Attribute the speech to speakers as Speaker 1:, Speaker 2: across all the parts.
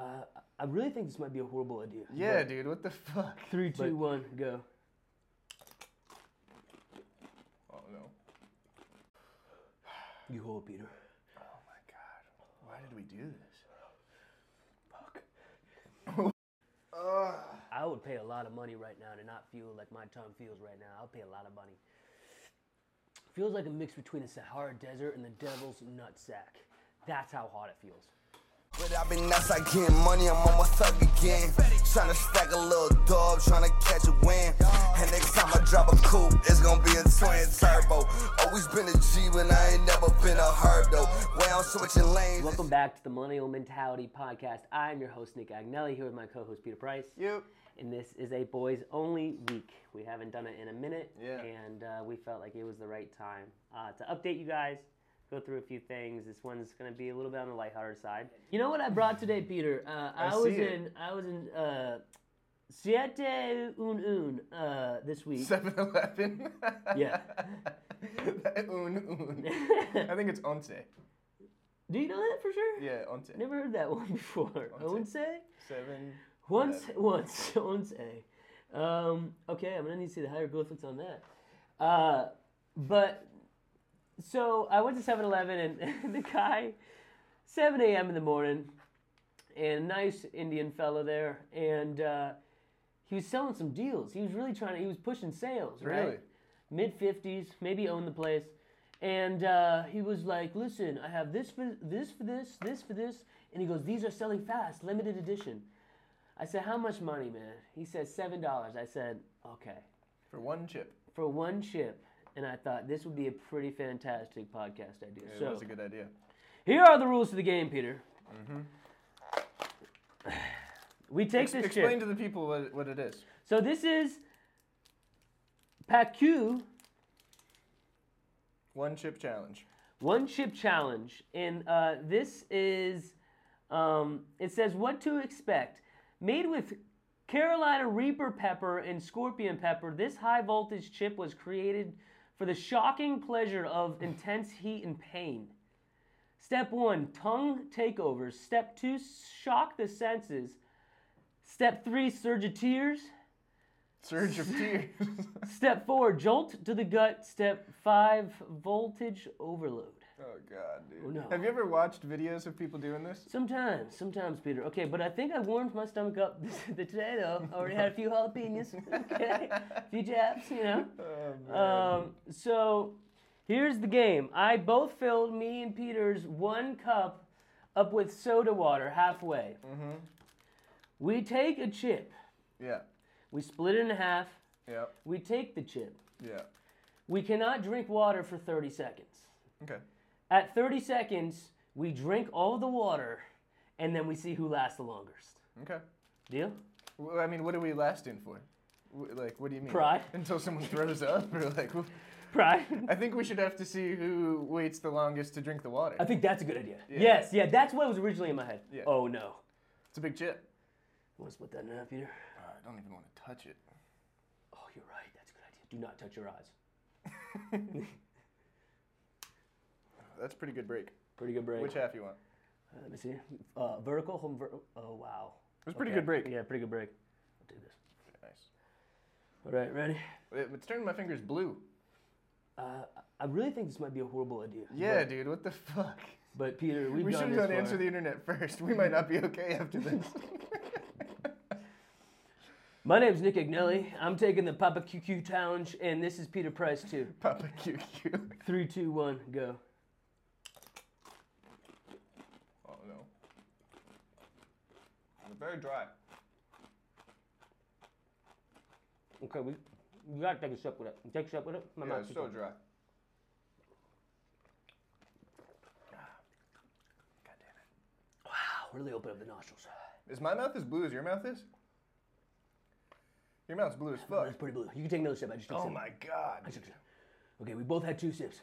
Speaker 1: Uh, I really think this might be a horrible idea.
Speaker 2: Yeah, dude, what the fuck?
Speaker 1: Three, two, one, go.
Speaker 2: Oh no.
Speaker 1: You hold, Peter.
Speaker 2: Oh my god. Why did we do this?
Speaker 1: Fuck. I would pay a lot of money right now to not feel like my tongue feels right now. I'll pay a lot of money. Feels like a mix between the Sahara Desert and the Devil's Nutsack. That's how hot it feels.
Speaker 3: But I've been nuts, I getting money, I'm on my thug again. Tryna stack a little dub, tryna catch a win. And next time I drop a coupe, it's gonna be a twin turbo. Always been a G, but I ain't never been a herb though. Way I'm switching lanes.
Speaker 1: Welcome back to the Millennial Mentality Podcast. I'm your host, Nick Agnelli, here with my co host, Peter Price.
Speaker 2: Yep.
Speaker 1: And this is a boys only week. We haven't done it in a minute.
Speaker 2: Yeah.
Speaker 1: And uh, we felt like it was the right time uh, to update you guys, go through a few things. This one's going to be a little bit on the lighthearted side. You know what I brought today, Peter? Uh, I,
Speaker 2: I
Speaker 1: was
Speaker 2: see it.
Speaker 1: in I was in uh, Siete Un Un uh, this week.
Speaker 2: 7 Eleven.
Speaker 1: Yeah.
Speaker 2: un, un. I think it's once.
Speaker 1: Do you know that for sure?
Speaker 2: Yeah, once.
Speaker 1: Never heard that one before.
Speaker 2: Once.
Speaker 1: Once?
Speaker 2: Seven.
Speaker 1: Once,
Speaker 2: Eleven.
Speaker 1: once, once a. Um, okay, I'm gonna need to see the hieroglyphics on that. Uh, but so I went to 7-Eleven and the guy, 7 a.m. in the morning, and a nice Indian fellow there, and uh, he was selling some deals. He was really trying to. He was pushing sales, right?
Speaker 2: Really?
Speaker 1: Mid 50s, maybe owned the place. And uh, he was like, "Listen, I have this for this for this, this for this," and he goes, "These are selling fast, limited edition." I said, "How much money, man?" He said, seven dollars." I said, "Okay."
Speaker 2: For one chip.
Speaker 1: For one chip, and I thought this would be a pretty fantastic podcast idea.
Speaker 2: It
Speaker 1: so
Speaker 2: was a good idea.
Speaker 1: here are the rules to the game, Peter. We take
Speaker 2: Ex-
Speaker 1: this
Speaker 2: explain
Speaker 1: chip.
Speaker 2: to the people what, what it is.
Speaker 1: So this is Paqui
Speaker 2: One chip challenge.
Speaker 1: one chip challenge, and uh, this is um, it says what to expect. Made with Carolina Reaper pepper and scorpion pepper, this high voltage chip was created for the shocking pleasure of intense heat and pain. Step one, tongue takeovers. Step two, shock the senses. Step three, surge of tears.
Speaker 2: Surge of tears.
Speaker 1: Step four, jolt to the gut. Step five, voltage overload.
Speaker 2: Oh god, dude.
Speaker 1: no.
Speaker 2: Have you ever watched videos of people doing this?
Speaker 1: Sometimes, sometimes, Peter. Okay, but I think I warmed my stomach up today, though. I already had a few jalapenos. Okay, a few jabs, you know.
Speaker 2: Oh.
Speaker 1: Um, so here's the game. I both filled me and Peter's one cup up with soda water halfway.
Speaker 2: Mm-hmm.
Speaker 1: We take a chip.
Speaker 2: yeah.
Speaker 1: We split it in half.
Speaker 2: Yeah.
Speaker 1: We take the chip.
Speaker 2: Yeah.
Speaker 1: We cannot drink water for 30 seconds.
Speaker 2: Okay.
Speaker 1: At 30 seconds, we drink all the water, and then we see who lasts the longest.
Speaker 2: Okay.
Speaker 1: Deal?
Speaker 2: Well, I mean, what are we lasting for? Like, what do you mean?
Speaker 1: Pride.
Speaker 2: Until someone throws up, or like?
Speaker 1: Right?
Speaker 2: I think we should have to see who waits the longest to drink the water.
Speaker 1: I think that's a good idea.
Speaker 2: Yeah.
Speaker 1: Yes, yeah, that's what was originally in my head.
Speaker 2: Yeah.
Speaker 1: Oh no.
Speaker 2: It's a big chip.
Speaker 1: Want to split that in half, Peter?
Speaker 2: Oh, I don't even want to touch it.
Speaker 1: Oh, you're right. That's a good idea. Do not touch your eyes.
Speaker 2: That's a pretty good break.
Speaker 1: Pretty good break.
Speaker 2: Which half you want?
Speaker 1: Uh, let me see. Uh, vertical, home ver- Oh wow.
Speaker 2: It was a pretty
Speaker 1: Okay.
Speaker 2: good break.
Speaker 1: Yeah, pretty good break. I'll do this.
Speaker 2: Nice.
Speaker 1: All right, ready?
Speaker 2: It- It's turning my fingers blue.
Speaker 1: Uh, I really think this might be a horrible idea.
Speaker 2: Yeah,
Speaker 1: But,
Speaker 2: dude. What the fuck?
Speaker 1: but Peter, we've
Speaker 2: We should
Speaker 1: this
Speaker 2: have
Speaker 1: for-
Speaker 2: answer the internet first. We might not be okay after this.
Speaker 1: My name's Nick Agnelli. I'm taking the Papa QQ challenge, and this is Peter Price too.
Speaker 2: Papa QQ.
Speaker 1: Three, two, one, go.
Speaker 2: Oh no. It's very dry.
Speaker 1: Okay, we you gotta take a sip with it. Take a sip with it. My
Speaker 2: Yeah,
Speaker 1: mouth's
Speaker 2: it's
Speaker 1: too
Speaker 2: so
Speaker 1: cold.
Speaker 2: dry. God damn it.
Speaker 1: Wow, really open up the nostrils.
Speaker 2: Is my mouth as blue as your mouth is? Your mouth's blue as fuck.
Speaker 1: That's
Speaker 2: fuck.
Speaker 1: pretty blue. You can take another sip. I just took
Speaker 2: Oh
Speaker 1: sip.
Speaker 2: my
Speaker 1: I
Speaker 2: god.
Speaker 1: just took a sip. Okay, we both had two sips.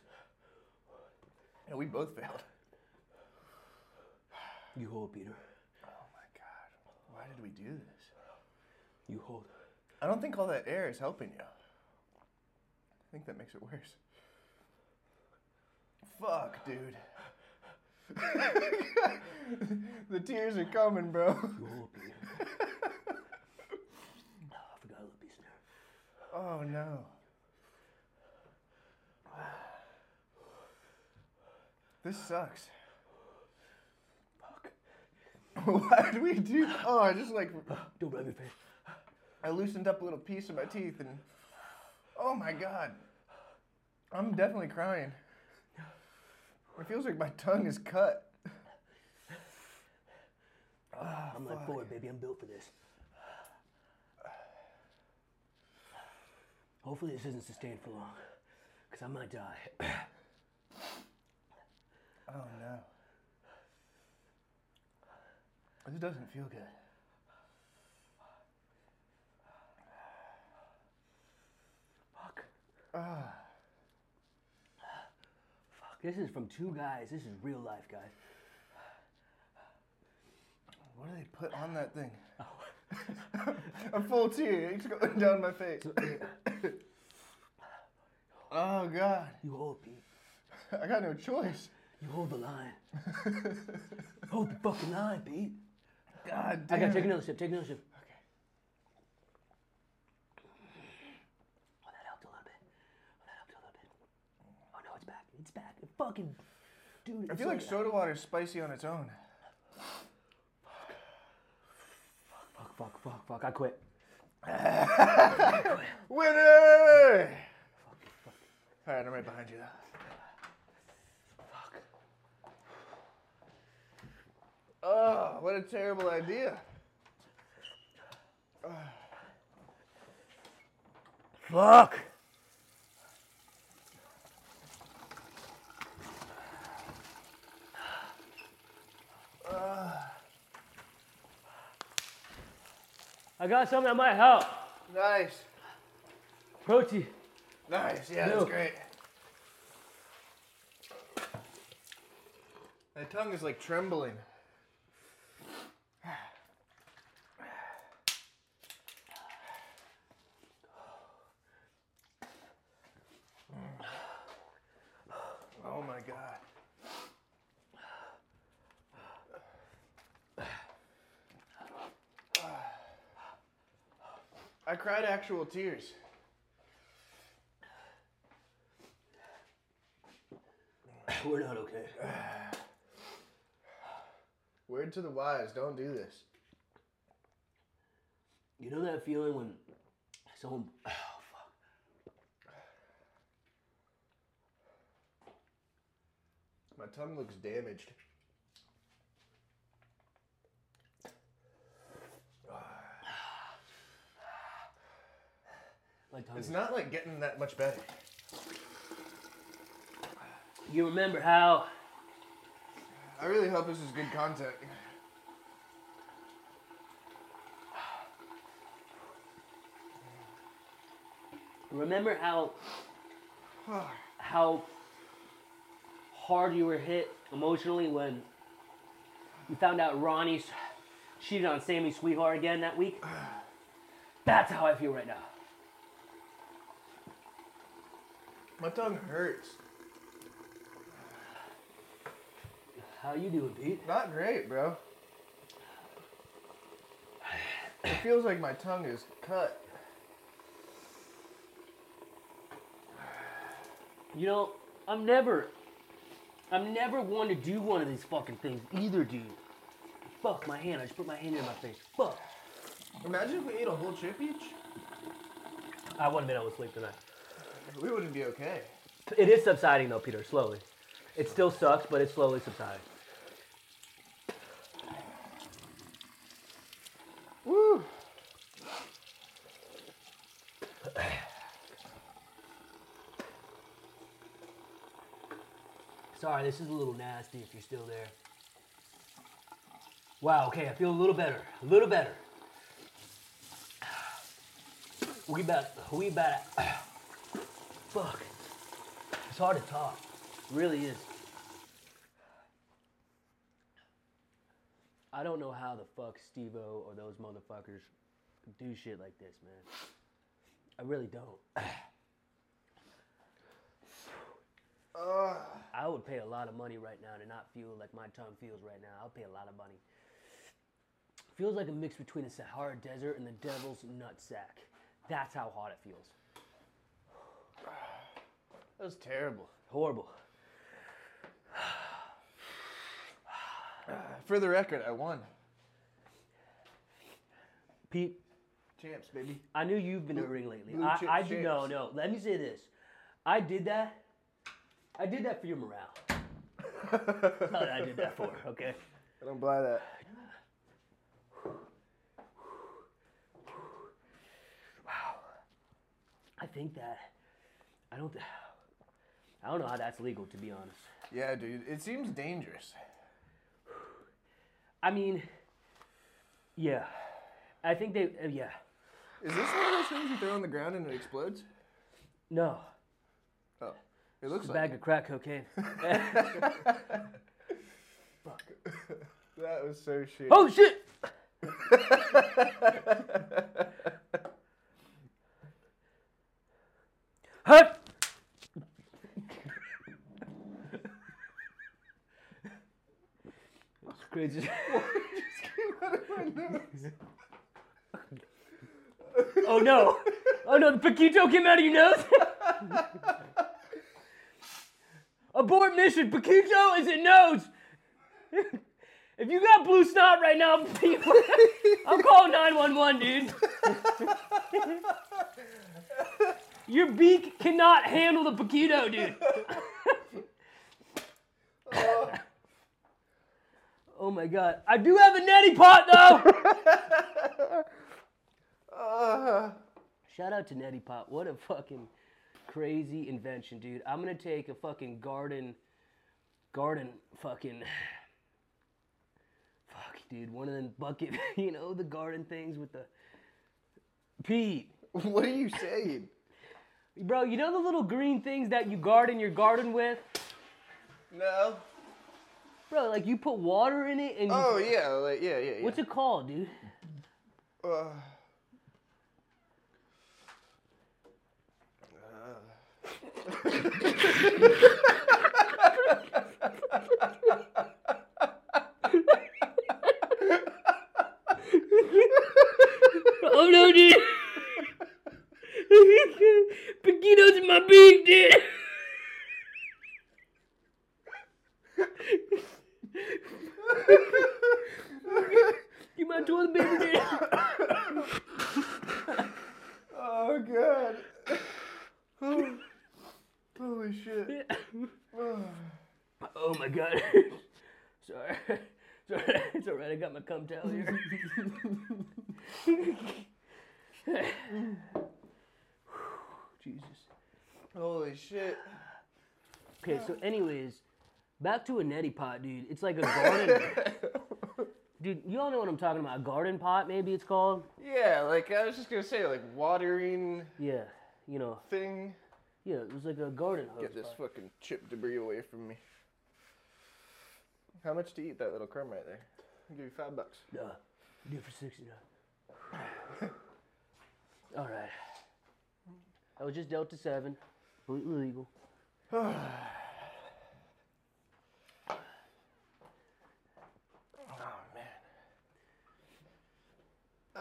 Speaker 2: And we both failed.
Speaker 1: You hold, Peter.
Speaker 2: Oh my god. Why did we do this?
Speaker 1: You hold.
Speaker 2: I don't think all that air is helping you. I think that makes it worse. Fuck, dude. the tears are coming, bro.
Speaker 1: You hold. Oh, I forgot a little piece in there.
Speaker 2: Oh no. This sucks. Why did we do? Oh, I just like
Speaker 1: Don't rub your face.
Speaker 2: I loosened up a little piece of my teeth and oh my god. I'm definitely crying. It feels like my tongue is cut.
Speaker 1: I'm like Ford, baby. I'm built for this. Hopefully this isn't sustained for long, because I might die.
Speaker 2: Oh no. This doesn't feel good.
Speaker 1: Fuck.
Speaker 2: Ah,
Speaker 1: Fuck. This is from two guys. This is real life, guys.
Speaker 2: what do they put on that thing? a full tear. It's going down my face. oh god.
Speaker 1: You hold, Pete.
Speaker 2: I got no choice.
Speaker 1: You hold the line. hold the fucking line, Pete.
Speaker 2: God
Speaker 1: I
Speaker 2: damn.
Speaker 1: gotta take another sip. Take another sip.
Speaker 2: Okay.
Speaker 1: Oh, that helped a little bit. Oh, that helped a little bit. Oh no, it's back. It's back. It fucking, dude.
Speaker 2: I feel like
Speaker 1: so-
Speaker 2: soda water is spicy on its own.
Speaker 1: Fuck, fuck, fuck, fuck. I quit.
Speaker 2: Winner! All right, I'm right behind you. Oh, what a terrible idea.
Speaker 1: Fuck. I got something that might help.
Speaker 2: Nice.
Speaker 1: Protein.
Speaker 2: Nice. Yeah, that's
Speaker 1: Milk.
Speaker 2: great. My tongue is like trembling. Oh my god. I cried actual tears.
Speaker 1: We're not okay.
Speaker 2: Word to the wise, don't do this.
Speaker 1: You know that feeling when someone. Oh, fuck.
Speaker 2: My tongue looks damaged.
Speaker 1: Tongue
Speaker 2: It's not like getting that much better.
Speaker 1: You remember how
Speaker 2: I really hope this is good content.
Speaker 1: Remember how how hard you were hit emotionally when you found out Ronnie cheated on Sammy's sweetheart again that week? That's how I feel right now.
Speaker 2: My tongue hurts.
Speaker 1: How you doing, Pete?
Speaker 2: Not great, bro. It feels like my tongue is cut.
Speaker 1: You know, I'm never, I'm never one to do one of these fucking things either, dude. Fuck my hand. I just put my hand in my face. Fuck.
Speaker 2: Imagine if we ate a whole chip each.
Speaker 1: I wouldn't have been able to sleep tonight.
Speaker 2: We wouldn't be okay.
Speaker 1: It is subsiding though, Peter, slowly. It still sucks, but it's slowly subsiding.
Speaker 2: Woo!
Speaker 1: Sorry, this is a little nasty if you're still there. Wow, okay, I feel a little better. A little better. We about, we about, fuck. It's hard to talk. It really is. I don't know how the fuck Steve-O or those motherfuckers do shit like this, man. I really don't.
Speaker 2: Ugh.
Speaker 1: I would pay a lot of money right now to not feel like my tongue feels right now. I'll pay a lot of money. Feels like a mix between the Sahara Desert and the Devil's Nutsack. That's how hot it feels.
Speaker 2: That was terrible.
Speaker 1: Horrible.
Speaker 2: For the record, I won.
Speaker 1: Pete,
Speaker 2: Champs, baby.
Speaker 1: I knew you've been hurting lately.
Speaker 2: blue
Speaker 1: I,
Speaker 2: chip
Speaker 1: I do no,
Speaker 2: champs.
Speaker 1: no. Let me say this. I did that. I did that for your morale. That's what I did that for, okay?
Speaker 2: I don't buy that. Wow.
Speaker 1: I think that I don't. I don't know how that's legal, to be honest.
Speaker 2: Yeah, dude. It seems dangerous.
Speaker 1: I mean, yeah, I think they. Uh, yeah,
Speaker 2: Is this one of those things you throw on the ground and it explodes?
Speaker 1: no,
Speaker 2: Oh, it looks
Speaker 1: it's a
Speaker 2: like
Speaker 1: bag of crack cocaine.
Speaker 2: that was so shit.
Speaker 1: oh shit! Hut. That's crazy. oh no! Oh no! The Paquito came out of your nose. Abort mission. Paquito is in nose. If you got blue snot right now, I'm calling 911, dude. Your beak cannot handle the Paquito, dude. Oh my god. I do have a neti pot, though.
Speaker 2: Uh,
Speaker 1: Shout out to Neti Pot. What a fucking crazy invention, dude. I'm gonna take a fucking garden, garden fucking. Fuck, dude. One of them bucket, you know, the garden things with the. Pete.
Speaker 2: what are you saying?
Speaker 1: Bro, you know the little green things that you garden your garden with?
Speaker 2: No.
Speaker 1: Bro, like you put water in it and you,
Speaker 2: Oh yeah, like yeah, yeah, yeah.
Speaker 1: what's it called, dude?
Speaker 2: Uh,
Speaker 1: Oh no, dude. Paquitos in my beak, dude. you my toilet paper, dude.
Speaker 2: oh god. Holy shit.
Speaker 1: oh my god. Sorry. Sorry. It's alright, I got my cum towel here. Jesus.
Speaker 2: Holy shit.
Speaker 1: Okay, so anyways, back to a neti pot, dude. It's like a garden. dude, you all know what I'm talking about. A garden pot, maybe it's called.
Speaker 2: Yeah, like I was just gonna say, like watering
Speaker 1: Yeah, you know.
Speaker 2: thing.
Speaker 1: Yeah, it was like a garden hose.
Speaker 2: Get this
Speaker 1: pot.
Speaker 2: fucking chip debris away from me. How much to eat that little crumb right there? I'll give you five bucks.
Speaker 1: Duh. Do it for sixty now. all right. I was just dealt to Seven, completely legal.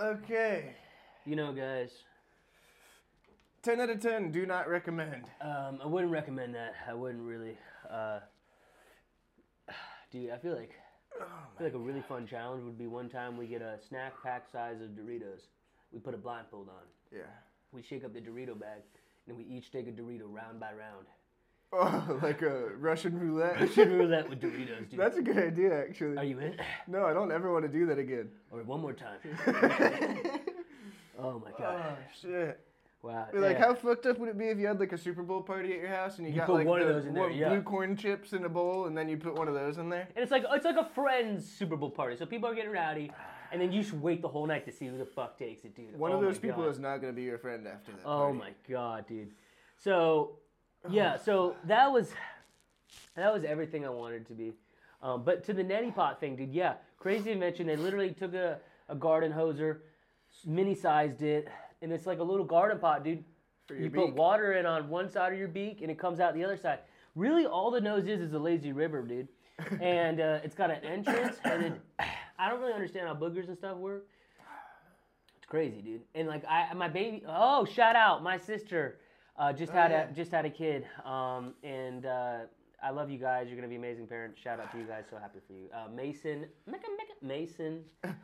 Speaker 2: Okay.
Speaker 1: You know, guys,
Speaker 2: 10 out of 10, do not recommend.
Speaker 1: um, I wouldn't recommend that. I wouldn't really. Uh, dude, I feel like
Speaker 2: Oh,
Speaker 1: I feel like a really fun challenge would be one time we get a snack pack size of Doritos. We put a blindfold on.
Speaker 2: Yeah.
Speaker 1: We shake up the Dorito bag, and we each take a Dorito round by round.
Speaker 2: Oh, like a Russian roulette?
Speaker 1: Should roulette with Doritos, dude.
Speaker 2: That's a good idea, actually.
Speaker 1: Are you in?
Speaker 2: No, I don't ever want to do that again.
Speaker 1: Or one more time. oh my
Speaker 2: Oh,
Speaker 1: god.
Speaker 2: shit.
Speaker 1: Wow.
Speaker 2: Like,
Speaker 1: yeah.
Speaker 2: how fucked up would it be if you had like a Super Bowl party at your house and you,
Speaker 1: You
Speaker 2: got
Speaker 1: put
Speaker 2: like
Speaker 1: one of
Speaker 2: the
Speaker 1: those in there, yeah.
Speaker 2: blue corn chips in a bowl and then you put one of those in there?
Speaker 1: And it's like it's like a friend's Super Bowl party. So people are getting rowdy, and then you should wait the whole night to see who the fuck takes it, dude.
Speaker 2: One
Speaker 1: Oh
Speaker 2: of those people
Speaker 1: God.
Speaker 2: is not going to be your friend after that.
Speaker 1: Oh
Speaker 2: party.
Speaker 1: my god, dude. So, yeah, so that was that was everything I wanted to be. Um, but to the neti pot thing, dude, yeah, crazy invention. They literally took a, a garden hoser, mini sized it, and it's like a little garden pot, dude. You put water in on one side of your beak, and it comes out the other side. Really, all the nose is is a lazy river, dude. And uh, it's got an entrance, and then I don't really understand how boogers and stuff work. It's crazy, dude. And like I, my baby. Oh, shout out my sister. Uh, just had
Speaker 2: yeah.
Speaker 1: a just had a kid. Um, and uh, I love you guys. You're gonna be amazing parents. Shout out to you guys. So happy for you. Uh, Mason, Mecca, Mecca, Mason.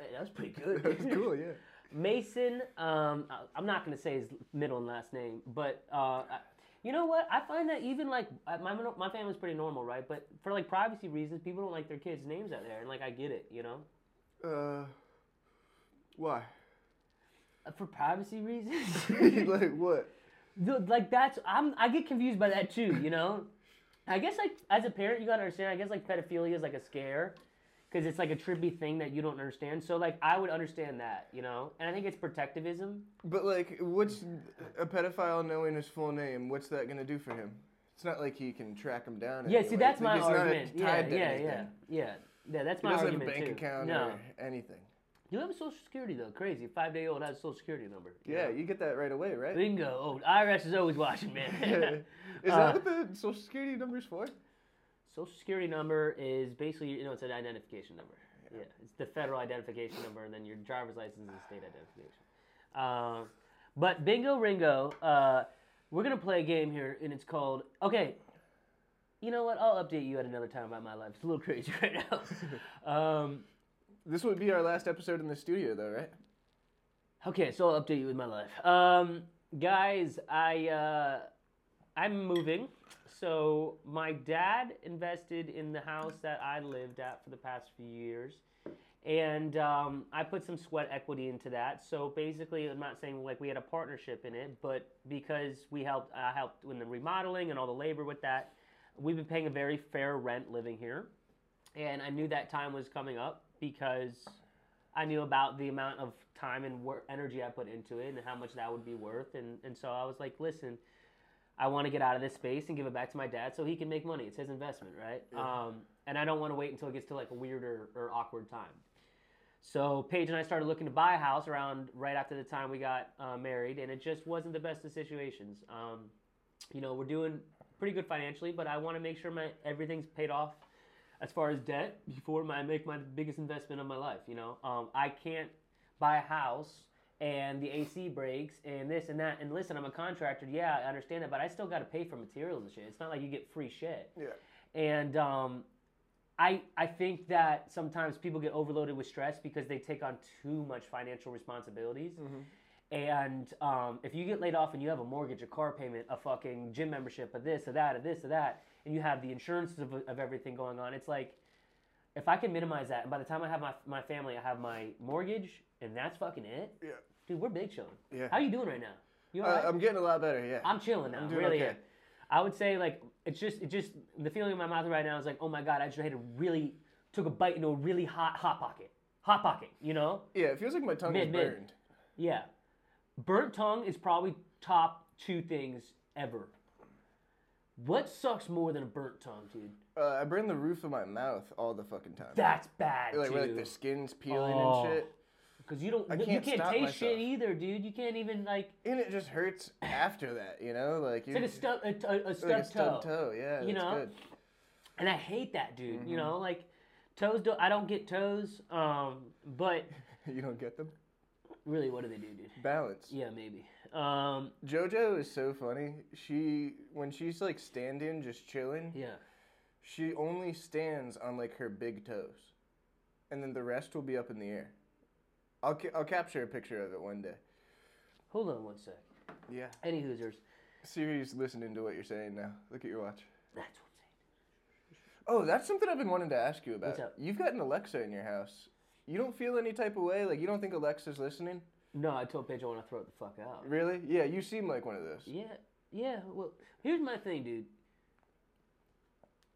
Speaker 1: Uh, that was pretty good.
Speaker 2: That's cool, yeah.
Speaker 1: Mason, um, I'm not going to say his middle and last name, but uh, I- you know what? I find that even like my my family's pretty normal, right? But for like privacy reasons, people don't like their kids' names out there, and like I get it, you know.
Speaker 2: Uh, why?
Speaker 1: Uh, For privacy reasons,
Speaker 2: like what?
Speaker 1: Like that's I'm I get confused by that too, you know. I guess like as a parent, you gotta understand. I guess like pedophilia is like a scare, because it's like a trippy thing that you don't understand. So like I would understand that, you know. And I think it's protectivism.
Speaker 2: But like, what's a pedophile knowing his full name? What's that gonna do for him? It's not like he can track him down.
Speaker 1: Yeah, see, that's
Speaker 2: Like,
Speaker 1: my argument. Yeah, yeah, yeah, yeah, yeah. That's my argument.
Speaker 2: He
Speaker 1: my
Speaker 2: doesn't have a
Speaker 1: argument
Speaker 2: bank
Speaker 1: too.
Speaker 2: account
Speaker 1: no,
Speaker 2: or anything.
Speaker 1: You have a social security though. Crazy, five day old has a social security number. you
Speaker 2: Yeah,
Speaker 1: know?
Speaker 2: you get that right away, right?
Speaker 1: bingo. Oh, IRS is always watching, man.
Speaker 2: Is
Speaker 1: Uh,
Speaker 2: that what the social security number is for?
Speaker 1: social security number is basically, you know, it's an identification number. Yeah, it's the federal identification number, and then your driver's license is the state identification. Uh, but bingo ringo, uh, we're gonna play a game here, and it's called. Okay, you know what? I'll update you at another time about my life. It's a little crazy right now. um,
Speaker 2: This would be our last episode in the studio, though, right?
Speaker 1: Okay, so I'll update you with my life. Um, guys, I uh, I'm moving. So my dad invested in the house that I lived at for the past few years, and um, I put some sweat equity into that. So basically, I'm not saying like we had a partnership in it, but because we helped, I helped in the remodeling and all the labor with that. We've been paying a very fair rent living here, and I knew that time was coming up because I knew about the amount of time and work, energy I put into it and how much that would be worth. And, and so I was like, listen, I want to get out of this space and give it back to my dad so he can make money. It's his investment, right? Um, and I don't want to wait until it gets to like a weirder or awkward time. So Paige and I started looking to buy a house around right after the time we got uh, married, and it just wasn't the best of situations. Um, you know, we're doing pretty good financially, but I want to make sure my everything's paid off as far as debt before I make my biggest investment of my life. You know, um, I can't buy a house and the AC breaks and this and that. And listen, I'm a contractor. Yeah, I understand that, but I still got to pay for materials and shit. It's not like you get free shit.
Speaker 2: Yeah.
Speaker 1: And um, I I think that sometimes people get overloaded with stress because they take on too much financial responsibilities. And um, if you get laid off and you have a mortgage, a car payment, a fucking gym membership, a this, a that, a this, a that, and you have the insurance of, of everything going on, it's like if I can minimize that, and by the time I have my, my family, I have my mortgage, and that's fucking it.
Speaker 2: Yeah.
Speaker 1: Dude, we're big chilling.
Speaker 2: Yeah.
Speaker 1: How you doing right now? You
Speaker 2: Uh? I'm getting a lot better, yeah.
Speaker 1: I'm chilling now.
Speaker 2: I'm doing
Speaker 1: really
Speaker 2: okay.
Speaker 1: am. I would say like it's just it just the feeling in my mouth right now is like oh my god I just had a really took a bite into a really hot hot pocket hot pocket you know
Speaker 2: yeah, it feels like my tongue
Speaker 1: Mid,
Speaker 2: is
Speaker 1: mid.
Speaker 2: burned.
Speaker 1: yeah burnt tongue is probably top two things ever. What sucks more than a burnt tongue, dude?
Speaker 2: Uh, I burn the roof of my mouth all the fucking time.
Speaker 1: That's bad,
Speaker 2: like, where, like the skin's peeling
Speaker 1: Oh.
Speaker 2: and shit.
Speaker 1: Because you don't,
Speaker 2: I
Speaker 1: you
Speaker 2: can't
Speaker 1: can't
Speaker 2: stop
Speaker 1: taste shit
Speaker 2: myself.
Speaker 1: either, dude. You can't even like.
Speaker 2: And it just hurts after that, you know? Like,
Speaker 1: It's like a stub, a, a, a
Speaker 2: like a stubbed toe. Yeah,
Speaker 1: You
Speaker 2: that's
Speaker 1: know?
Speaker 2: good.
Speaker 1: and I hate that, dude.
Speaker 2: Mm-hmm.
Speaker 1: You know, like toes. Do, I don't get toes. Um, but
Speaker 2: You don't get them?
Speaker 1: really, what do they do, dude?
Speaker 2: Balance.
Speaker 1: Yeah, maybe. Um,
Speaker 2: JoJo is so funny. She when she's like standing, just chilling,
Speaker 1: yeah.
Speaker 2: she only stands on like her big toes, and then the rest will be up in the air. I'll ca- I'll capture a picture of it one day.
Speaker 1: Hold on one sec.
Speaker 2: Yeah.
Speaker 1: Any Hoosers.
Speaker 2: Siri's listening to what you're saying now. Look at your watch.
Speaker 1: That's what I'm saying.
Speaker 2: Oh, that's something I've been wanting to ask you about.
Speaker 1: What's up?
Speaker 2: You've got an Alexa in your house. You don't feel any type of way? Like you don't think Alexa's listening?
Speaker 1: No, I told Paige I want to throw it the fuck out.
Speaker 2: Really? Yeah, you seem like one of those.
Speaker 1: Yeah, yeah. Well, here's my thing, dude.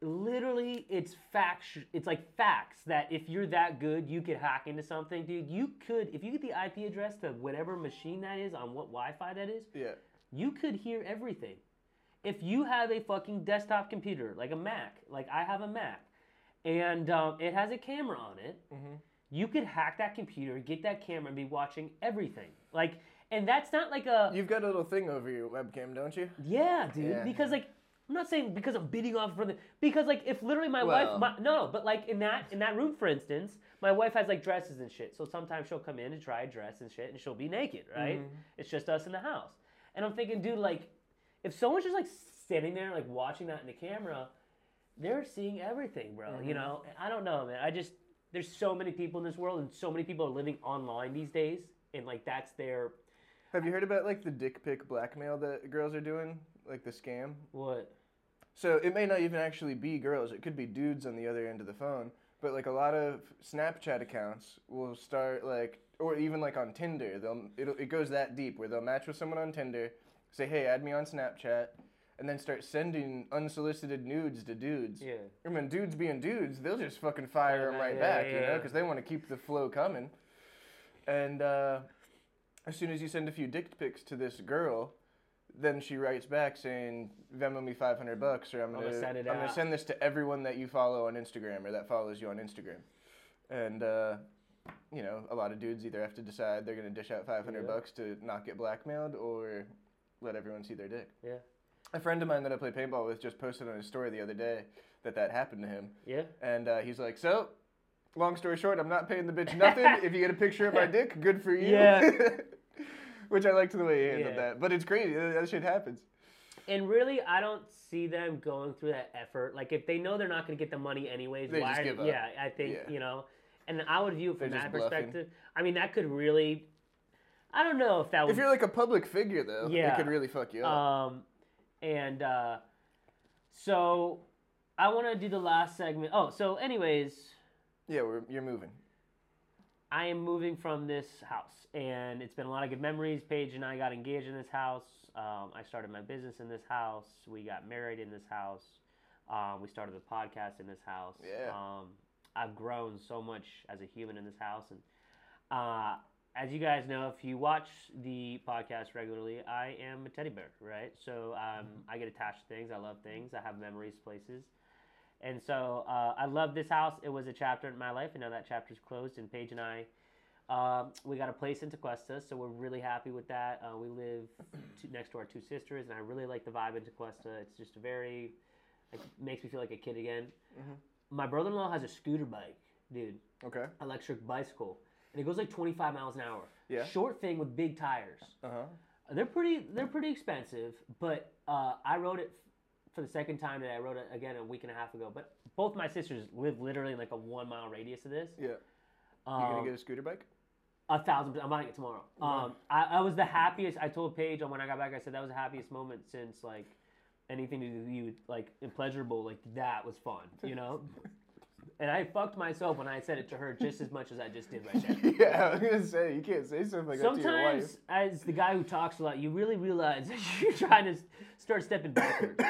Speaker 1: Literally, it's facts. It's like facts that if you're that good, you could hack into something, dude. You could, if you get the IP address to whatever machine that is on what Wi-Fi that is,
Speaker 2: Yeah.
Speaker 1: you could hear everything. If you have a fucking desktop computer, like a Mac, like I have a Mac, and um, it has a camera on it, you could hack that computer, get that camera, and be watching everything. Like, and that's not like a
Speaker 2: You've got a little thing over your webcam, don't you?
Speaker 1: yeah, dude.
Speaker 2: Yeah.
Speaker 1: Because like I'm not saying because I'm beating off for the because like if literally my
Speaker 2: Well-
Speaker 1: wife my, no but like in that in that room for instance my wife has like dresses and shit so sometimes she'll come in and try a dress and shit and she'll be naked right
Speaker 2: Mm-hmm.
Speaker 1: it's just us in the house and I'm thinking dude like if someone's just like sitting there like watching that in the camera they're seeing everything bro
Speaker 2: Mm-hmm.
Speaker 1: you know I don't know man I just there's so many people in this world and so many people are living online these days and like that's their
Speaker 2: Have you heard about like the dick pic blackmail that girls are doing, like the scam?
Speaker 1: what
Speaker 2: So it may not even actually be girls. It could be dudes on the other end of the phone. But like a lot of Snapchat accounts will start like, or even like on Tinder, they'll it'll, it goes that deep where they'll match with someone on Tinder, say, "Hey, add me on Snapchat," and then start sending unsolicited nudes to dudes.
Speaker 1: yeah
Speaker 2: I mean, dudes being dudes, they'll just fucking fire them right
Speaker 1: yeah,
Speaker 2: back, you know, because they want to keep the flow coming. And uh, as soon as you send a few dick pics to this girl, then she writes back saying, "Venmo me five hundred bucks, or I'm
Speaker 1: I'm
Speaker 2: gonna,
Speaker 1: gonna send
Speaker 2: I'm gonna send this to everyone that you follow on Instagram or that follows you on Instagram." And uh, you know, a lot of dudes either have to decide they're gonna dish out five hundred
Speaker 1: Yeah.
Speaker 2: bucks to not get blackmailed, or let everyone see their dick.
Speaker 1: yeah
Speaker 2: A friend of mine that I play paintball with just posted on his story the other day that that happened to him.
Speaker 1: yeah
Speaker 2: And uh, he's like, so, long story short, I'm not paying the bitch nothing. if you get a picture of my dick, good for you.
Speaker 1: Yeah.
Speaker 2: Which I liked the way he handled
Speaker 1: Yeah.
Speaker 2: that. But it's crazy. That, that shit happens.
Speaker 1: And really, I don't see them going through that effort. Like, if they know they're not going to get the money anyways,
Speaker 2: They
Speaker 1: why?
Speaker 2: just
Speaker 1: are-
Speaker 2: give up.
Speaker 1: Yeah, I think
Speaker 2: Yeah.
Speaker 1: you know. And I would view it from
Speaker 2: They're
Speaker 1: that perspective. I mean, that could really. I don't know if that would.
Speaker 2: If you're like a public figure, though,
Speaker 1: Yeah.
Speaker 2: it could really fuck you up.
Speaker 1: Um, and uh, so I want to do the last segment. Oh, so anyways,
Speaker 2: yeah, we're, you're moving.
Speaker 1: I am moving from this house, and it's been a lot of good memories. Paige and I got engaged in this house. Um, I started my business in this house. We got married in this house. Um, we started the podcast in this house.
Speaker 2: Yeah.
Speaker 1: Um, I've grown so much as a human in this house, and uh, as you guys know, if you watch the podcast regularly, I am a teddy bear, right? So um, I get attached to things. I love things. I have memories, places. And so uh, I love this house. It was a chapter in my life, and now that chapter's closed. And Paige and I, um, we got a place in Tequesta, so we're really happy with that. Uh, we live to, next to our two sisters, and I really like the vibe in Tequesta. It's just a very, like, makes me feel like a kid again. My brother-in-law has a scooter bike, dude,
Speaker 2: Okay.
Speaker 1: electric bicycle, and it goes like 25 miles an hour.
Speaker 2: Yeah.
Speaker 1: Short thing with big tires.
Speaker 2: Uh huh.
Speaker 1: They're pretty. They're pretty expensive, but uh, I rode it for the second time today. I rode it again a week and a half ago. But both my sisters live literally in like a one mile radius of this.
Speaker 2: Yeah. You
Speaker 1: Um,
Speaker 2: gonna get a scooter bike?
Speaker 1: a thousand. I'm buying it tomorrow. Um, I, I was the happiest. I told Paige when I got back. I said that was the happiest moment since like anything to do with you like pleasurable. Like that was fun, you know. And I fucked myself when I said it to her just as much as I just did right there.
Speaker 2: yeah, I was gonna say you can't say something like that to your wife.
Speaker 1: Sometimes, as the guy who talks a lot, you really realize that you're trying to start stepping backwards.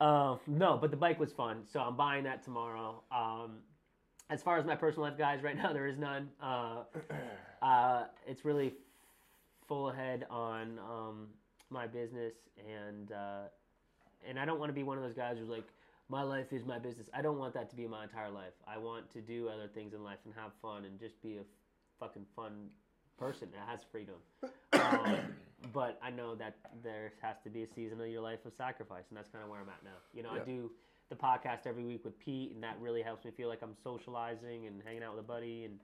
Speaker 1: uh, no, but the bike was fun, so I'm buying that tomorrow. Um, as far as my personal life, guys, right now there is none. Uh, uh, it's really full ahead on um, my business, and uh, and I don't want to be one of those guys who's like, my life is my business. I don't want that to be my entire life. I want to do other things in life and have fun and just be a fucking fun person that has freedom. um, but I know that there has to be a season of your life of sacrifice, and that's kind of where I'm at now. You know, I do the podcast every week with Pete, and that really helps me feel like I'm socializing and hanging out with a buddy. And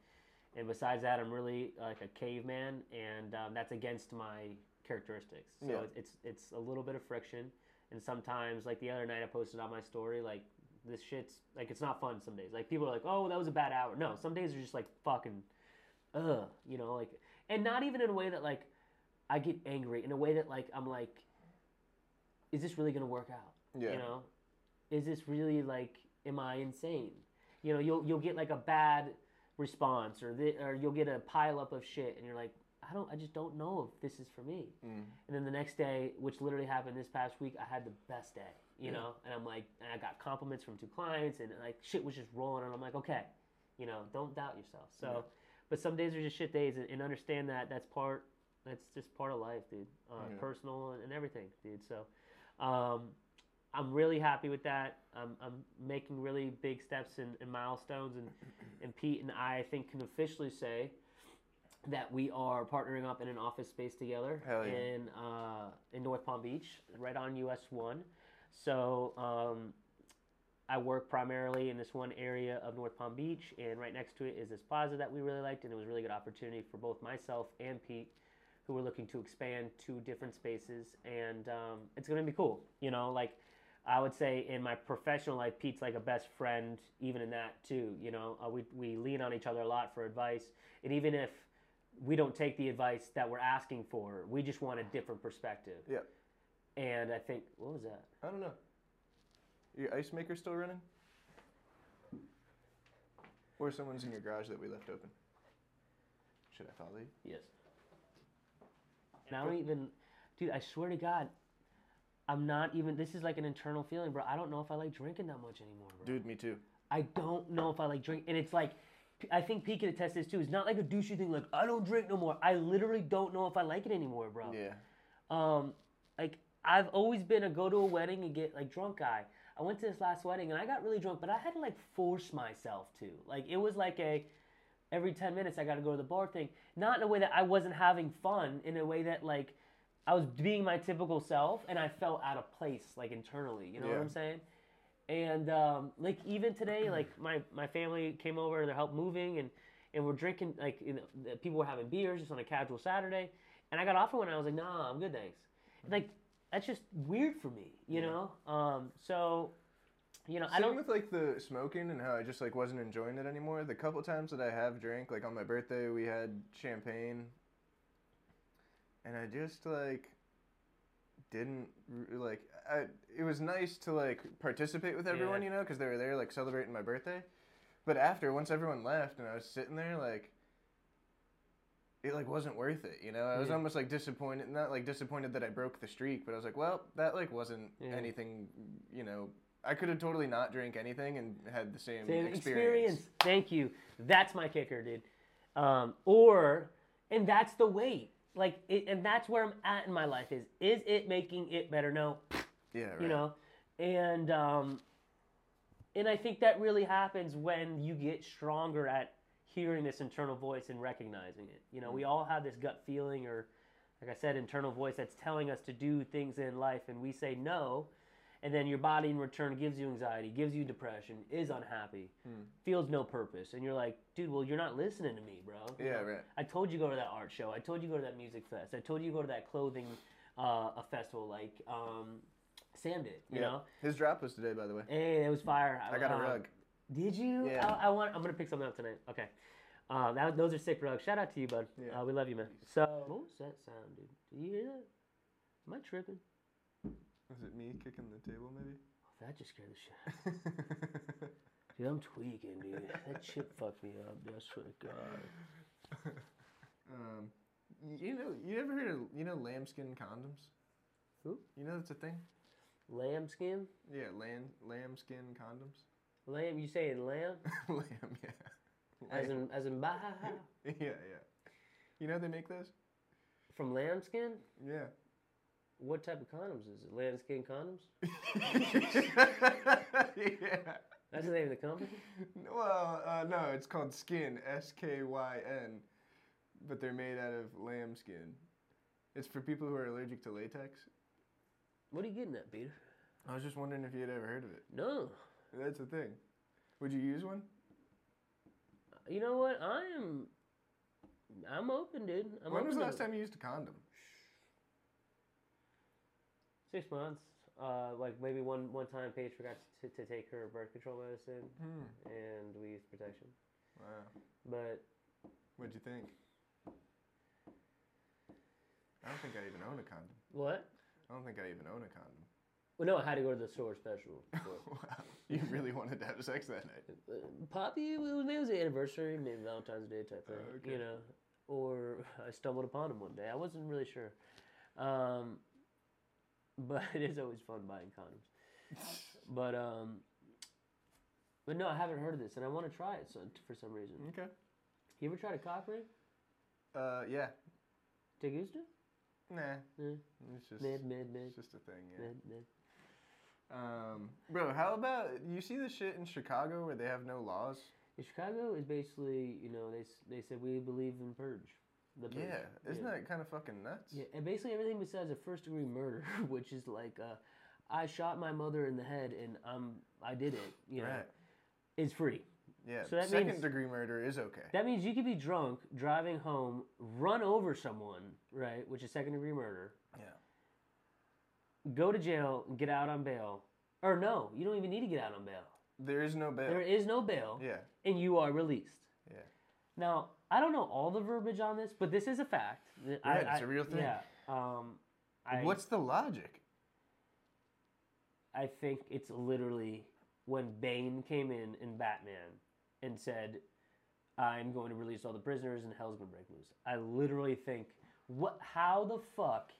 Speaker 1: and besides that, I'm really like a caveman, and um, that's against my characteristics. So
Speaker 2: Yeah.
Speaker 1: it's, it's it's a little bit of friction, and sometimes like the other night I posted on my story like this shit's like it's not fun some days. Like people are like, oh, that was a bad hour. No, some days are just like fucking, ugh, you know, like, and not even in a way that like I get angry. In a way that like I'm like, is this really gonna work out?
Speaker 2: Yeah.
Speaker 1: You know, is this really like, am I insane? You know, you'll you'll get like a bad response, or the, or you'll get a pile up of shit, and you're like, I don't, I just don't know if this is for me.
Speaker 2: Mm.
Speaker 1: And then the next day, which literally happened this past week, I had the best day, you know? And I'm like, and I got compliments from two clients, and like shit was just rolling, and I'm like, okay, you know, don't doubt yourself. So,
Speaker 2: Yeah.
Speaker 1: but some days are just shit days, and, and understand that that's part, that's just part of life, dude. Uh,
Speaker 2: Yeah.
Speaker 1: Personal and, and everything, dude. So, um, I'm really happy with that. I'm, I'm making really big steps and, and milestones, and, and Pete and I, I think, can officially say that we are partnering up in an office space together
Speaker 2: yeah.
Speaker 1: in uh, in North Palm Beach, right on US one. So um, I work primarily in this one area of North Palm Beach, and right next to it is this plaza that we really liked, and it was a really good opportunity for both myself and Pete, who were looking to expand to different spaces, and um, it's going to be cool. You know, like I would say in my professional life, Pete's like a best friend, even in that too. You know, uh, we we lean on each other a lot for advice, and even if we don't take the advice that we're asking for, we just want a different perspective.
Speaker 2: Yeah.
Speaker 1: And I think what was that?
Speaker 2: I don't know. Your ice maker still running? Or someone's in your garage that we left open? Should I follow you?
Speaker 1: Yes. And I don't even, dude. I swear to God, I'm not even. This is like an internal feeling, bro. I don't know if I like drinking that much anymore, bro.
Speaker 2: Dude, me too.
Speaker 1: I don't know if I like drink, and it's like, I think Pete can attest to this too. It's not like a douchey thing. Like I don't drink no more. I literally don't know if I like it anymore, bro.
Speaker 2: Yeah.
Speaker 1: Um, like I've always been a go to a wedding and get like drunk guy. I went to this last wedding and I got really drunk, but I had to like force myself to. Like it was like a every 10 minutes I got to go to the bar thing. Not in a way that I wasn't having fun, in a way that like I was being my typical self and I felt out of place like internally, you know what I'm saying? And um, like even today, like my my family came over and they helped moving and and we're drinking like you know, people were having beers just on a casual Saturday, and I got off of one and I was like, nah, I'm good, thanks. Like that's just weird for me, you know. Um, so you know, I don't.
Speaker 2: with like the smoking and how I just like wasn't enjoying it anymore. The couple times that I have drank, like on my birthday, we had champagne, and I just like didn't like. I it was nice to like participate with everyone,
Speaker 1: Yeah.
Speaker 2: you know, because they were there like celebrating my birthday. But after, once everyone left, and I was sitting there, like it like wasn't worth it, you know. I was
Speaker 1: Yeah.
Speaker 2: almost like disappointed, not like disappointed that I broke the streak, but I was like, well, that like wasn't
Speaker 1: Yeah.
Speaker 2: anything, you know. I could have totally not drank anything and had the same,
Speaker 1: Same
Speaker 2: experience.
Speaker 1: experience. Thank you. That's my kicker, dude. Um, or, and that's the weight. Like, it, and that's where I'm at in my life. Is is it making it better? No,
Speaker 2: Yeah, right.
Speaker 1: you know, and um, and I think that really happens when you get stronger at hearing this internal voice and recognizing it. You know, we all have this gut feeling, or like I said, internal voice that's telling us to do things in life, and we say no, and then your body in return gives you anxiety, gives you depression, is unhappy,
Speaker 2: Hmm.
Speaker 1: feels no purpose, and you're like, dude, well, you're not listening to me, bro. You
Speaker 2: Yeah,
Speaker 1: know,
Speaker 2: right.
Speaker 1: I told you go to that art show. I told you go to that music fest. I told you go to that clothing uh, a festival like um, Sam did. You
Speaker 2: Yeah.
Speaker 1: know,
Speaker 2: His drop was today, by the way.
Speaker 1: hey, it was fire.
Speaker 2: I got a
Speaker 1: um,
Speaker 2: rug.
Speaker 1: Did you?
Speaker 2: Yeah.
Speaker 1: I, I want. I'm gonna pick something up tonight. Okay. Um, that, those are sick rugs. Shout out to you, bud.
Speaker 2: Yeah.
Speaker 1: Uh, we love you, man. So, what was that sound, dude? Do you hear that? Am I tripping?
Speaker 2: Was it me kicking the table, maybe?
Speaker 1: Oh, that just scared the shit. Dude, I'm tweaking, dude. That chip fucked me up. Dude. I swear to God.
Speaker 2: um, you know, you ever heard of you know lambskin condoms?
Speaker 1: Who?
Speaker 2: You know that's a thing.
Speaker 1: Lambskin?
Speaker 2: Yeah, lamb lambskin condoms.
Speaker 1: Lamb? You saying lamb?
Speaker 2: lamb, yeah.
Speaker 1: As
Speaker 2: Lamb.
Speaker 1: in, as in, bah,
Speaker 2: yeah, yeah. You know they make those?
Speaker 1: from lambskin?
Speaker 2: Yeah.
Speaker 1: What type of condoms is it? Lambskin condoms?
Speaker 2: yeah.
Speaker 1: That's the name of the company.
Speaker 2: Well, uh, no, it's called skin, S K Y N, but they're made out of lambskin. It's for people who are allergic to latex.
Speaker 1: What are you getting at, Peter?
Speaker 2: I was just wondering if you had ever heard of it.
Speaker 1: No.
Speaker 2: That's the thing. Would you use one?
Speaker 1: You know what? I am. I'm open, dude. I'm
Speaker 2: when
Speaker 1: open
Speaker 2: was the last time you used a condom?
Speaker 1: Six months. Uh, like maybe one one time Paige forgot to, to take her birth control medicine,
Speaker 2: Hmm.
Speaker 1: and we used protection.
Speaker 2: Wow.
Speaker 1: But
Speaker 2: What'd you think? I don't think I even own a condom.
Speaker 1: what?
Speaker 2: I don't think I even own a condom.
Speaker 1: Well, no, I had to go to the store special.
Speaker 2: wow. You really wanted to have sex that night.
Speaker 1: Uh, Poppy, it was, maybe it was the anniversary, maybe Valentine's Day type thing,
Speaker 2: okay.
Speaker 1: you know. Or I stumbled upon him one day. I wasn't really sure. Um, but it is always fun buying condoms. But um, but no, I haven't heard of this, and I want to try it so, for some reason.
Speaker 2: Okay.
Speaker 1: You ever tried a cock ring?
Speaker 2: Uh, yeah.
Speaker 1: Te gusta?
Speaker 2: Nah.
Speaker 1: Yeah.
Speaker 2: It's just,
Speaker 1: Mid, mid, mid,
Speaker 2: it's just a thing, yeah.
Speaker 1: mid, mid.
Speaker 2: Um, bro, how about you see the shit in Chicago where they have no laws?
Speaker 1: In Chicago is basically, you know, they they said we believe in purge. The purge.
Speaker 2: Yeah, isn't that kind of fucking nuts?
Speaker 1: Yeah, and basically everything besides a first degree murder, which is like uh, I shot my mother in the head and um I did it, you know,
Speaker 2: Right.
Speaker 1: is free.
Speaker 2: Yeah.
Speaker 1: So that
Speaker 2: Second
Speaker 1: means-
Speaker 2: degree murder is okay.
Speaker 1: That means you could be drunk, driving home, run over someone, right, which is second degree murder,
Speaker 2: yeah.
Speaker 1: go to jail, get out on bail. Or no, you don't even need to get out on bail.
Speaker 2: There is no bail.
Speaker 1: There is no bail,
Speaker 2: Yeah.
Speaker 1: and you are released.
Speaker 2: Yeah.
Speaker 1: Now, I don't know all the verbiage on this, but this is a fact. Th- I-
Speaker 2: it's
Speaker 1: I-
Speaker 2: a real thing.
Speaker 1: Yeah. Um, I,
Speaker 2: What's the logic?
Speaker 1: I think it's literally when Bane came in in Batman and said, "I'm going to release all the prisoners and hell's gonna break loose." I literally think, what? How the fuck?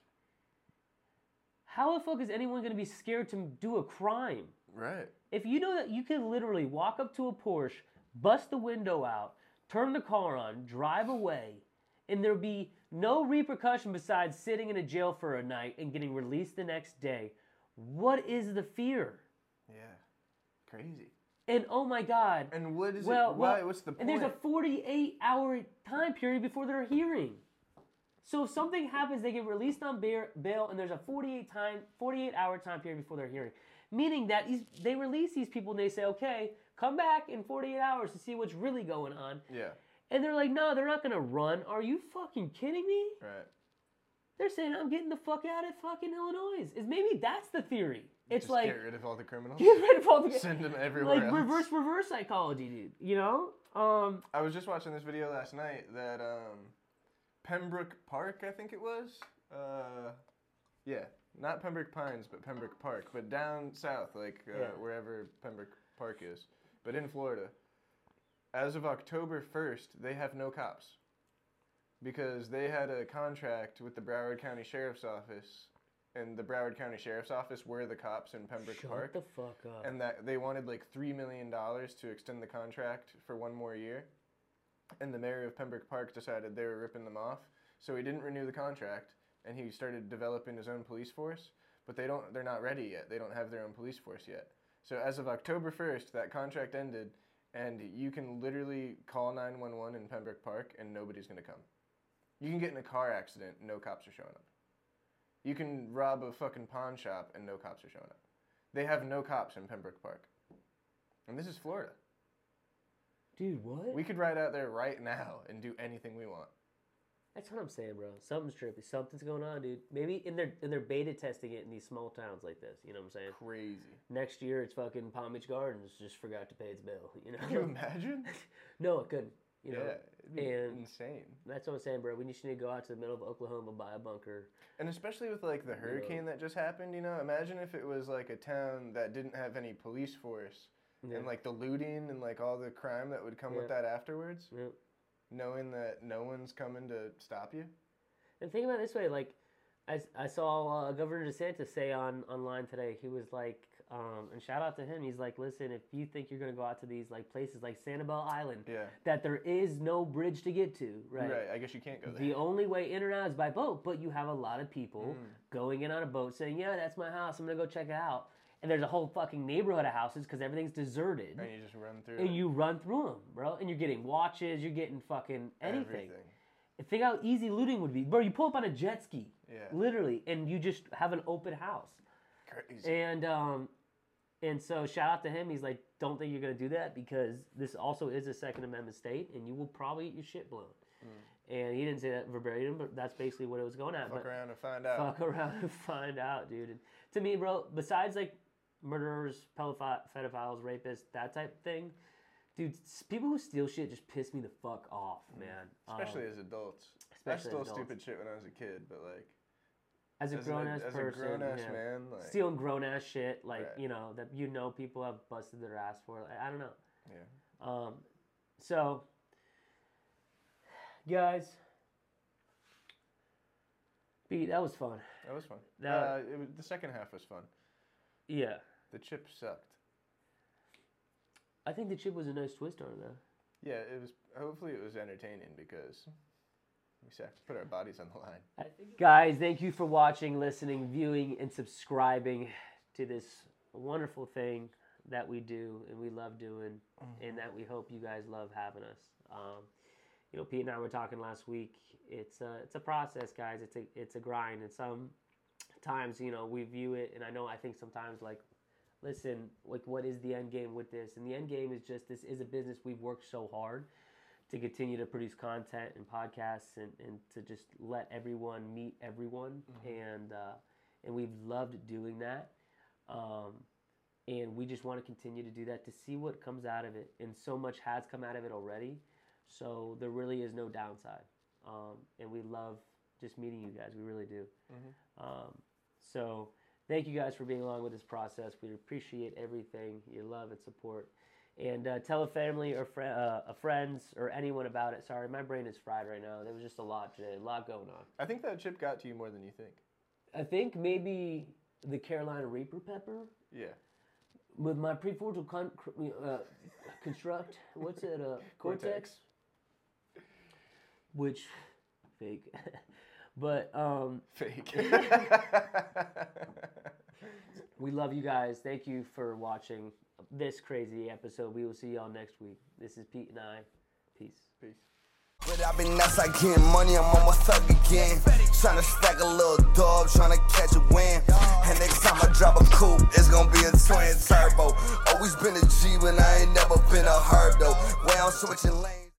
Speaker 1: How the fuck is anyone gonna be scared to do a crime?
Speaker 2: Right.
Speaker 1: If you know that you can literally walk up to a Porsche, bust the window out, turn the car on, drive away, and there'll be no repercussion besides sitting in a jail for a night and getting released the next day, what is the fear?
Speaker 2: Yeah. Crazy.
Speaker 1: And oh my God.
Speaker 2: And what is
Speaker 1: well,
Speaker 2: it? Why?
Speaker 1: well,
Speaker 2: What's the point?
Speaker 1: and there's a 48 hour time period before their hearing. So if something happens, they get released on bail, bail and there's a 48 time 48 hour time period before their hearing. Meaning that these, they release these people and they say, okay, come back in 48 hours to see what's really going on.
Speaker 2: yeah.
Speaker 1: And they're like, no, they're not gonna run. Are you fucking kidding me?
Speaker 2: Right.
Speaker 1: They're saying I'm getting the fuck out of fucking Illinois. Is maybe that's the theory. It's
Speaker 2: Just
Speaker 1: like
Speaker 2: get rid of all the criminals.
Speaker 1: get rid of all the
Speaker 2: Send them everywhere
Speaker 1: like
Speaker 2: else.
Speaker 1: reverse reverse psychology, dude. You know? Um,
Speaker 2: I was just watching this video last night that um, Pembroke Park, I think it was. Uh, yeah, not Pembroke Pines, but Pembroke Park, but down south, like uh,
Speaker 1: Yeah.
Speaker 2: wherever Pembroke Park is, but in Florida. As of October 1st, they have no cops because they had a contract with the Broward County Sheriff's Office, and the Broward County Sheriff's Office were the cops in Pembroke
Speaker 1: shut
Speaker 2: Park
Speaker 1: the fuck up.
Speaker 2: and that they wanted like three million dollars to extend the contract for one more year. And the mayor of Pembroke Park decided they were ripping them off, so he didn't renew the contract, and he started developing his own police force. But they don't, they're not ready yet. They don't have their own police force yet. So as of October first, that contract ended, and you can literally call nine one one in Pembroke Park, and nobody's gonna come. You can get in a car accident, no cops are showing up. You can rob a fucking pawn shop, and no cops are showing up. They have no cops in Pembroke Park. And this is Florida.
Speaker 1: Dude, what?
Speaker 2: We could ride out there right now and do anything we want.
Speaker 1: That's what I'm saying, bro. Something's trippy. Something's going on, dude. Maybe in their in their beta testing it in these small towns like this. You know what I'm saying?
Speaker 2: Crazy.
Speaker 1: Next year it's fucking Palm Beach Gardens just forgot to pay its bill. You know?
Speaker 2: Can you imagine?
Speaker 1: no, it couldn't. You know.
Speaker 2: yeah, it'd be
Speaker 1: and-
Speaker 2: insane.
Speaker 1: That's what I'm saying, bro. We just need to go out to the middle of Oklahoma, buy a bunker.
Speaker 2: And especially with like the hurricane that just happened, you know, imagine if it was like a town that didn't have any police force
Speaker 1: Yeah.
Speaker 2: and like the looting and like all the crime that would come with that afterwards,
Speaker 1: Yeah.
Speaker 2: knowing that no one's coming to stop you.
Speaker 1: And think about it this way, like I, I saw uh, Governor DeSantis say on online today, he was like, um, and shout out to him. He's like, listen, if you think you're gonna go out to these like places like Sanibel Island,
Speaker 2: Yeah.
Speaker 1: that there is no bridge to get to, right?
Speaker 2: Right. I guess you can't go there.
Speaker 1: The only way in or out is by boat, but you have a lot of people
Speaker 2: Mm.
Speaker 1: going in on a boat saying, "Yeah, that's my house. I'm gonna go check it out." And there's a whole fucking neighborhood of houses because everything's deserted,
Speaker 2: and you just run through
Speaker 1: and you run through them, bro. And you're getting watches, you're getting fucking anything.
Speaker 2: Everything.
Speaker 1: Think how easy looting would be, bro. You pull up on a jet ski,
Speaker 2: Yeah.
Speaker 1: literally, and you just have an open house.
Speaker 2: Crazy.
Speaker 1: And um, and so shout out to him. He's like, don't think you're gonna do that because this also is a Second Amendment state, and you will probably get your shit blown. And he didn't say that verbatim, but that's basically what it was going at.
Speaker 2: Fuck
Speaker 1: but
Speaker 2: around and find out.
Speaker 1: fuck around and find out, dude. And to me, bro, besides like murderers, pedophiles, rapists, that type of thing, dude, people who steal shit just piss me the fuck off, man.
Speaker 2: Especially
Speaker 1: Um,
Speaker 2: as adults.
Speaker 1: especially
Speaker 2: I stole
Speaker 1: adults.
Speaker 2: stupid shit when I was a kid, but like
Speaker 1: as a grown ass
Speaker 2: as
Speaker 1: person,
Speaker 2: a grown ass
Speaker 1: yeah.
Speaker 2: man, like
Speaker 1: stealing grown ass shit, like
Speaker 2: Right.
Speaker 1: you know that you know people have busted their ass for. Like, I don't know.
Speaker 2: yeah.
Speaker 1: Um, so, guys, B, that was fun.
Speaker 2: That was fun.
Speaker 1: That-
Speaker 2: uh, it was, the second half was fun.
Speaker 1: Yeah,
Speaker 2: The chip sucked.
Speaker 1: I think the chip was a nice twist on it, though.
Speaker 2: Yeah, it was. Hopefully, it was entertaining because we have to put our bodies on the line.
Speaker 1: Guys, thank you for watching, listening, viewing, and subscribing to this wonderful thing that we do and we love doing, and that we hope you guys love having us. Um, you know, Pete and I were talking last week. It's a, it's a process, guys. It's a it's a grind, and some times you know we view it, and I know I think sometimes like, listen, like what is the end game with this? And the end game is just this is a business we've worked so hard to continue to produce content and podcasts and, and to just let everyone meet everyone. And uh, and we've loved doing that. Um, and we just want to continue to do that to see what comes out of it. And so much has come out of it already. So there really is no downside. Um, and we love just meeting you guys. We really do. Um, so thank you guys for being along with this process. We appreciate everything your love and support and uh, tell a family or fri uh, a friends or anyone about it. Sorry, my brain is fried right now. There was just a lot today, a lot going on.
Speaker 2: I think that chip got to you more than you think.
Speaker 1: I think maybe the Carolina Reaper pepper
Speaker 2: Yeah.
Speaker 1: with my prefrontal con- uh, construct. What's it? Uh, cortex.
Speaker 2: Cortex.
Speaker 1: Which fake, but um,
Speaker 2: Fake.
Speaker 1: we love you guys. Thank you for watching this crazy episode. We will see y'all next week. This is Pete and I. Peace.
Speaker 2: Peace.
Speaker 3: But I've been outside getting money, I'm on my thug again. Tryna stack a little dub, tryna catch a win. And next time I drop a coupe, it's gonna be a twin turbo. Always been a G, but I ain't never been a herb though. Way I'm switching lanes.